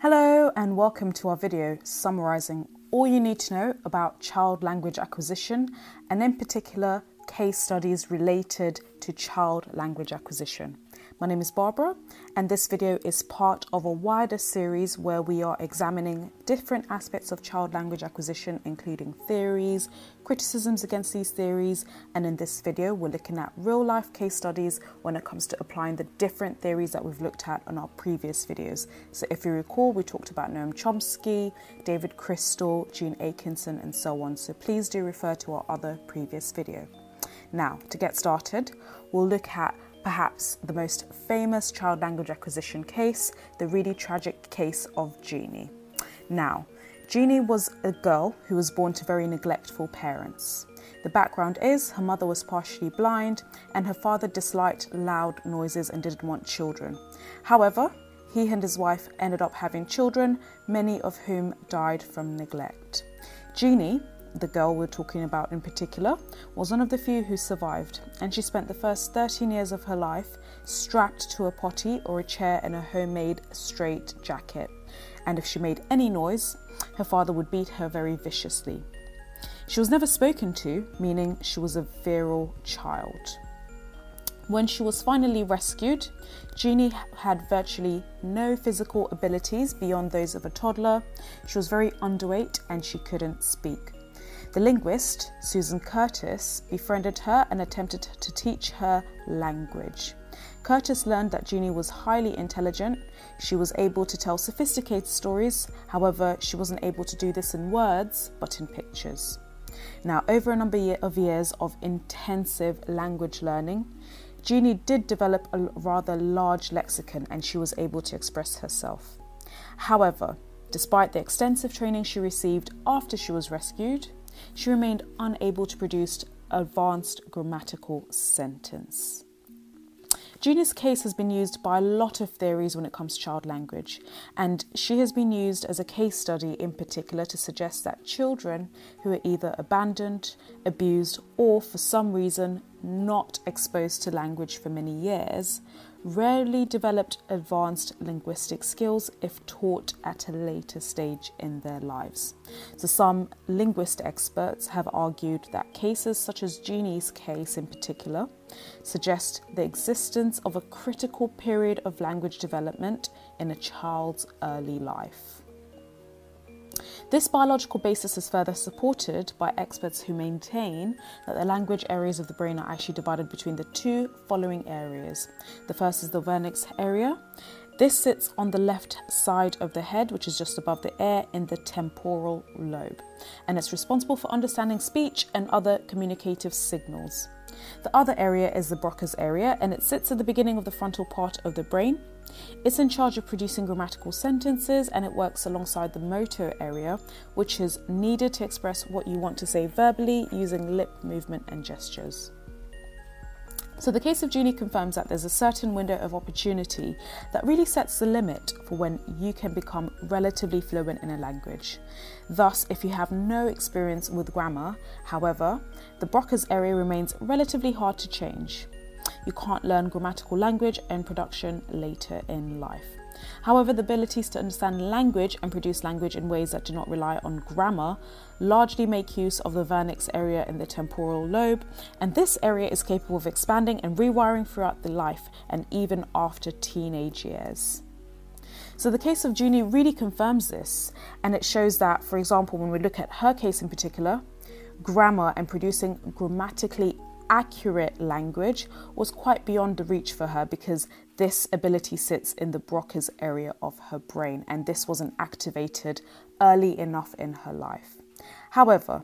Hello and welcome to our video summarising all you need to know about child language acquisition and in particular case studies related to child language acquisition. My name is Barbara, and this video is part of a wider series where we are examining different aspects of child language acquisition, including theories, criticisms against these theories, and in this video, we're looking at real life case studies when it comes to applying the different theories that we've looked at on our previous videos. So, if you recall, we talked about Noam Chomsky, David Crystal, Jean Aitchison, and so on. So, please do refer to our other previous video. Now, to get started, we'll look at perhaps the most famous child language acquisition case, the really tragic case of Genie. Now, Genie was a girl who was born to very neglectful parents. The background is her mother was partially blind and her father disliked loud noises and didn't want children. However, he and his wife ended up having children, many of whom died from neglect. Genie the girl we're talking about in particular, was one of the few who survived, and she spent the first 13 years of her life strapped to a potty or a chair in a homemade straight jacket. And if she made any noise, her father would beat her very viciously. She was never spoken to, meaning she was a feral child. When she was finally rescued, Genie had virtually no physical abilities beyond those of a toddler. She was very underweight and she couldn't speak. The linguist, Susan Curtiss, befriended her and attempted to teach her language. Curtiss learned that Genie was highly intelligent. She was able to tell sophisticated stories, however, she wasn't able to do this in words but in pictures. Now, over a number of years of intensive language learning, Genie did develop a rather large lexicon and she was able to express herself. However, despite the extensive training she received after she was rescued, she remained unable to produce advanced grammatical sentence. Genie's case has been used by a lot of theories when it comes to child language, and she has been used as a case study in particular to suggest that children who are either abandoned, abused, or for some reason not exposed to language for many years rarely developed advanced linguistic skills if taught at a later stage in their lives. So, some linguist experts have argued that cases such as Genie's case in particular suggest the existence of a critical period of language development in a child's early life. This biological basis is further supported by experts who maintain that the language areas of the brain are actually divided between the two following areas. The first is the Wernicke's area. This sits on the left side of the head, which is just above the ear in the temporal lobe, and it's responsible for understanding speech and other communicative signals. The other area is the Broca's area, and it sits at the beginning of the frontal part of the brain it's in charge of producing grammatical sentences and it works alongside the motor area, which is needed to express what you want to say verbally using lip movement and gestures. So, the case of Genie confirms that there's a certain window of opportunity that really sets the limit for when you can become relatively fluent in a language. Thus, if you have no experience with grammar, however, the Broca's area remains relatively hard to change you can't learn grammatical language and production later in life. However, the abilities to understand language and produce language in ways that do not rely on grammar largely make use of the Wernicke's area in the temporal lobe, and this area is capable of expanding and rewiring throughout the life and even after teenage years. So the case of Genie really confirms this, and it shows that, for example, when we look at her case in particular, grammar and producing grammatically accurate language was quite beyond the reach for her because this ability sits in the Broca's area of her brain and this wasn't activated early enough in her life. However,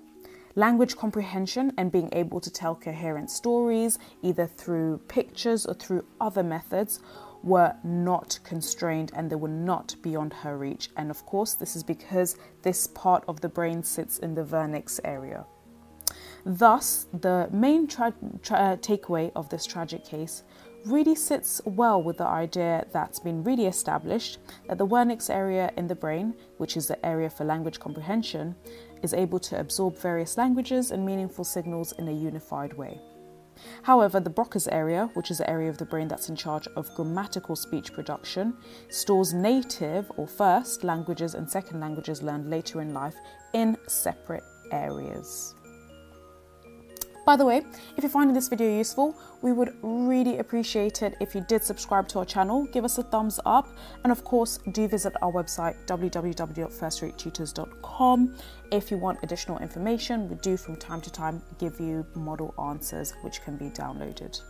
language comprehension and being able to tell coherent stories, either through pictures or through other methods, were not constrained and they were not beyond her reach. And of course, this is because this part of the brain sits in the Wernicke's area. Thus, the main tra- tra- uh, takeaway of this tragic case really sits well with the idea that's been really established that the Wernicke's area in the brain, which is the area for language comprehension, is able to absorb various languages and meaningful signals in a unified way. However, the Broca's area, which is the area of the brain that's in charge of grammatical speech production, stores native or first languages and second languages learned later in life in separate areas. By the way, if you're finding this video useful, we would really appreciate it if you did subscribe to our channel, give us a thumbs up, and of course, do visit our website www.firstratetutors.com. If you want additional information, we do from time to time give you model answers which can be downloaded.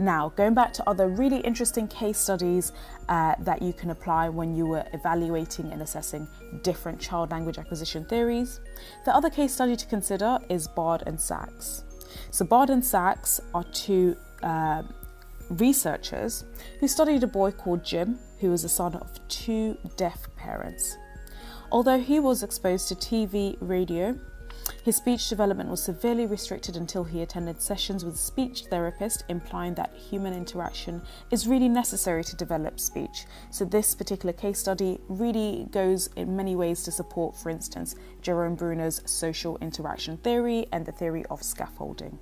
Now, going back to other really interesting case studies uh, that you can apply when you were evaluating and assessing different child language acquisition theories, the other case study to consider is Bard and Sachs. So, Bard and Sachs are two uh, researchers who studied a boy called Jim, who was the son of two deaf parents. Although he was exposed to TV, radio, his speech development was severely restricted until he attended sessions with a speech therapist, implying that human interaction is really necessary to develop speech. So, this particular case study really goes in many ways to support, for instance, Jerome Bruner's social interaction theory and the theory of scaffolding.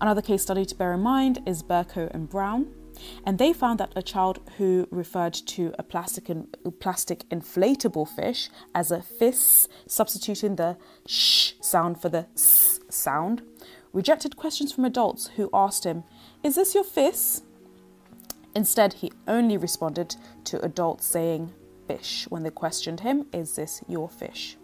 Another case study to bear in mind is Berko and Brown. And they found that a child who referred to a plastic, in, plastic inflatable fish as a fis, substituting the sh sound for the s sound, rejected questions from adults who asked him, Is this your fis? Instead, he only responded to adults saying fish when they questioned him, Is this your fish?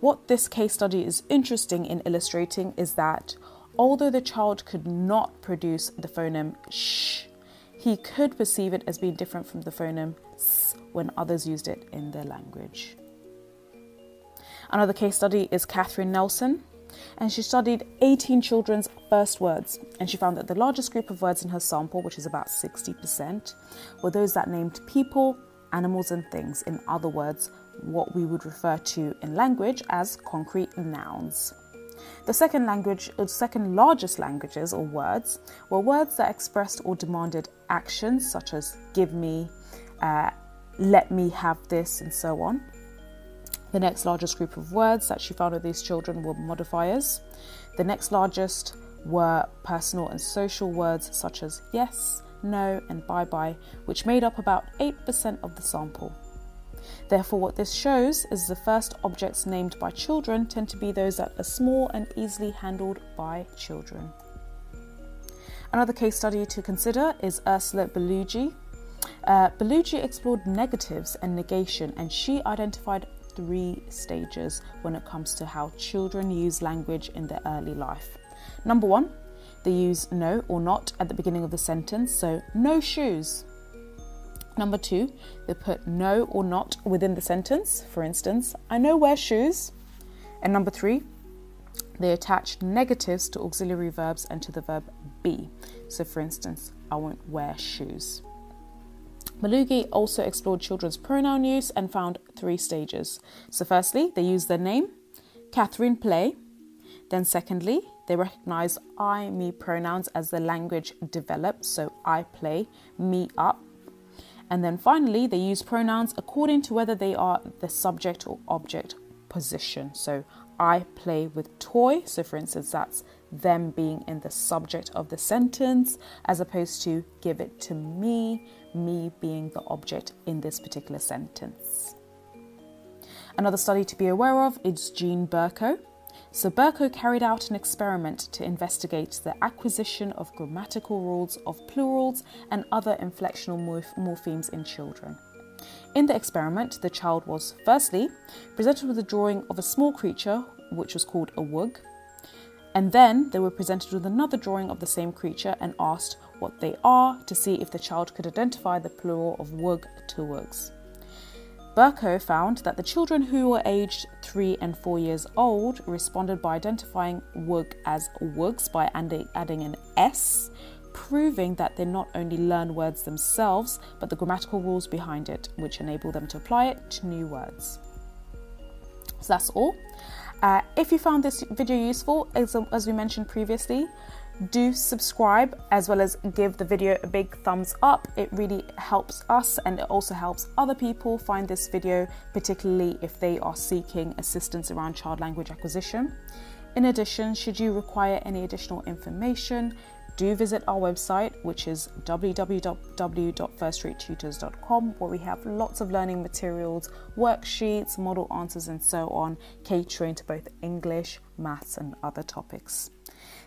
What this case study is interesting in illustrating is that although the child could not produce the phoneme sh he could perceive it as being different from the phoneme s when others used it in their language. Another case study is Catherine Nelson, and she studied 18 children's first words, and she found that the largest group of words in her sample, which is about 60%, were those that named people, animals, and things. In other words, what we would refer to in language as concrete nouns. The second language, or second largest languages or words, were words that expressed or demanded actions such as give me, uh, let me have this, and so on. The next largest group of words that she found with these children were modifiers. The next largest were personal and social words such as yes, no, and bye bye, which made up about 8% of the sample. Therefore, what this shows is the first objects named by children tend to be those that are small and easily handled by children. Another case study to consider is Ursula Bellugi. Uh, Bellugi explored negatives and negation, and she identified three stages when it comes to how children use language in their early life. Number one, they use no or not at the beginning of the sentence, so no shoes. Number two, they put no or not within the sentence. For instance, I know wear shoes. And number three, they attach negatives to auxiliary verbs and to the verb be. So, for instance, I won't wear shoes. Bellugi also explored children's pronoun use and found three stages. So, firstly, they use their name, Catherine play. Then, secondly, they recognize I, me pronouns as the language develops. So, I play, me up, and then finally, they use pronouns according to whether they are the subject or object position. So I play with toy. So, for instance, that's them being in the subject of the sentence, as opposed to give it to me, me being the object in this particular sentence. Another study to be aware of is Jean Berko. So Berko carried out an experiment to investigate the acquisition of grammatical rules of plurals and other inflectional morph- morphemes in children. In the experiment, the child was firstly presented with a drawing of a small creature, which was called a wug, and then they were presented with another drawing of the same creature and asked what they are to see if the child could identify the plural of wug to wugs. Berko found that the children who were aged 3 and 4 years old responded by identifying wug as wugs by adding an S, proving that they not only learn words themselves, but the grammatical rules behind it, which enable them to apply it to new words. So that's all. Uh, if you found this video useful, as, as we mentioned previously, do subscribe as well as give the video a big thumbs up. It really helps us and it also helps other people find this video, particularly if they are seeking assistance around child language acquisition. In addition, should you require any additional information, do visit our website, which is www.firstratetutors.com, where we have lots of learning materials, worksheets, model answers, and so on, catering to both English, maths, and other topics.